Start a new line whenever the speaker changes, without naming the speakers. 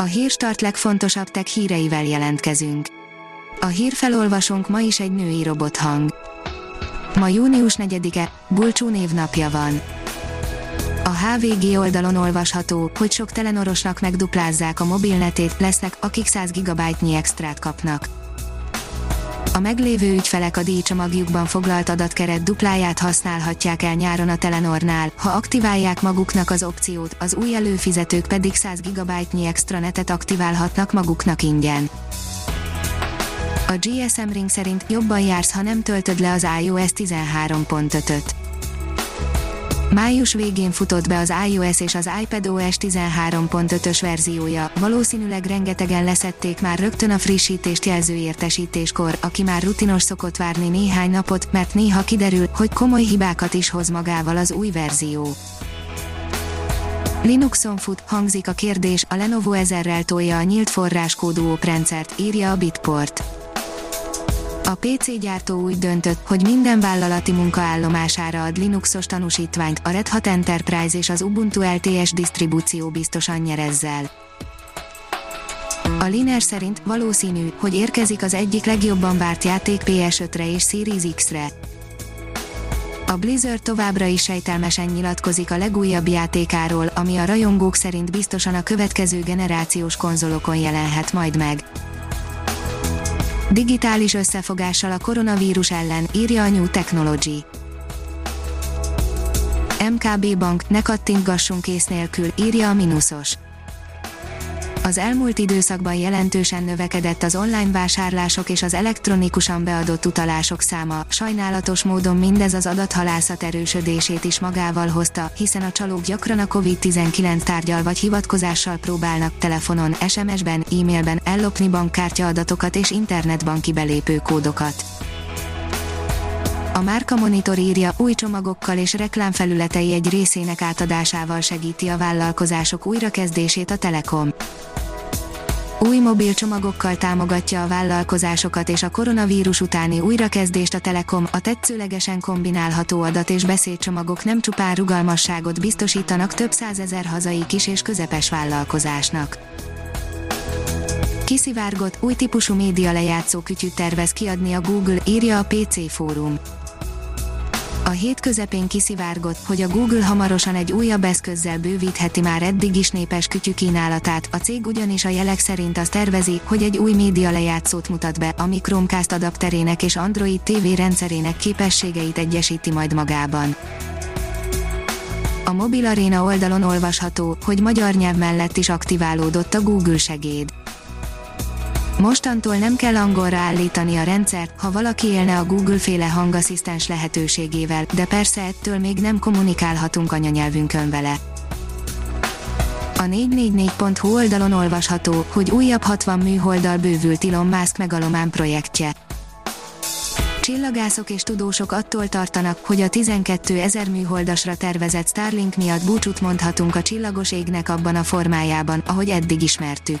A hírstart legfontosabb tech híreivel jelentkezünk. A hírfelolvasónk ma is egy női robothang. Ma június 4-e, Bulcsú névnapja van. A HVG oldalon olvasható, hogy sok telenorosnak megduplázzák a mobilnetét, lesznek, akik 100 GB-nyi extrát kapnak. A meglévő ügyfelek a díjcsomagjukban foglalt adatkeret dupláját használhatják el nyáron a Telenornál, ha aktiválják maguknak az opciót, az új előfizetők pedig 100 GB-nyi extra netet aktiválhatnak maguknak ingyen. A GSM Ring szerint jobban jársz, ha nem töltöd le az iOS 13.5-öt. Május végén futott be az iOS és az iPadOS 13.5-ös verziója, valószínűleg rengetegen leszették már rögtön a frissítést jelző értesítéskor, aki már rutinos szokott várni néhány napot, mert néha kiderül, hogy komoly hibákat is hoz magával az új verzió. Linuxon fut, hangzik a kérdés, a Lenovo ezerrel tolja a nyílt forráskódú rendszert, írja a Bitport. A PC gyártó úgy döntött, hogy minden vállalati munkaállomására ad Linuxos tanúsítványt, a Red Hat Enterprise és az Ubuntu LTS disztribúció biztosan nyer ezzel. A Liner szerint valószínű, hogy érkezik az egyik legjobban várt játék PS5-re és Series X-re. A Blizzard továbbra is sejtelmesen nyilatkozik a legújabb játékáról, ami a rajongók szerint biztosan a következő generációs konzolokon jelenhet majd meg. Digitális összefogással a koronavírus ellen, írja a New Technology. MKB Bank, ne kattintgassunk kész nélkül, írja a Minusos. Az elmúlt időszakban jelentősen növekedett az online vásárlások és az elektronikusan beadott utalások száma, sajnálatos módon mindez az adathalászat erősödését is magával hozta, hiszen a csalók gyakran a COVID-19 tárgyal vagy hivatkozással próbálnak telefonon, SMS-ben, e-mailben ellopni bankkártya adatokat és internetbanki belépőkódokat. A Márka Monitor írja, új csomagokkal és reklámfelületei egy részének átadásával segíti a vállalkozások újrakezdését a Telekom. Új mobil csomagokkal támogatja a vállalkozásokat és a koronavírus utáni újrakezdést a Telekom, a tetszőlegesen kombinálható adat és beszédcsomagok nem csupán rugalmasságot biztosítanak több százezer hazai kis és közepes vállalkozásnak. Kiszivárgott, új típusú média lejátszó kütyűt tervez kiadni a Google, írja a PC Fórum a hét közepén kiszivárgott, hogy a Google hamarosan egy újabb eszközzel bővítheti már eddig is népes kütyű kínálatát, a cég ugyanis a jelek szerint azt tervezi, hogy egy új média lejátszót mutat be, ami Chromecast adapterének és Android TV rendszerének képességeit egyesíti majd magában. A Mobil Arena oldalon olvasható, hogy magyar nyelv mellett is aktiválódott a Google segéd. Mostantól nem kell angolra állítani a rendszert, ha valaki élne a Google-féle hangasszisztens lehetőségével, de persze ettől még nem kommunikálhatunk anyanyelvünkön vele. A 444.hu oldalon olvasható, hogy újabb 60 műholddal bővült Elon Musk megalomán projektje. Csillagászok és tudósok attól tartanak, hogy a 12 ezer műholdasra tervezett Starlink miatt búcsút mondhatunk a csillagos égnek abban a formájában, ahogy eddig ismertük.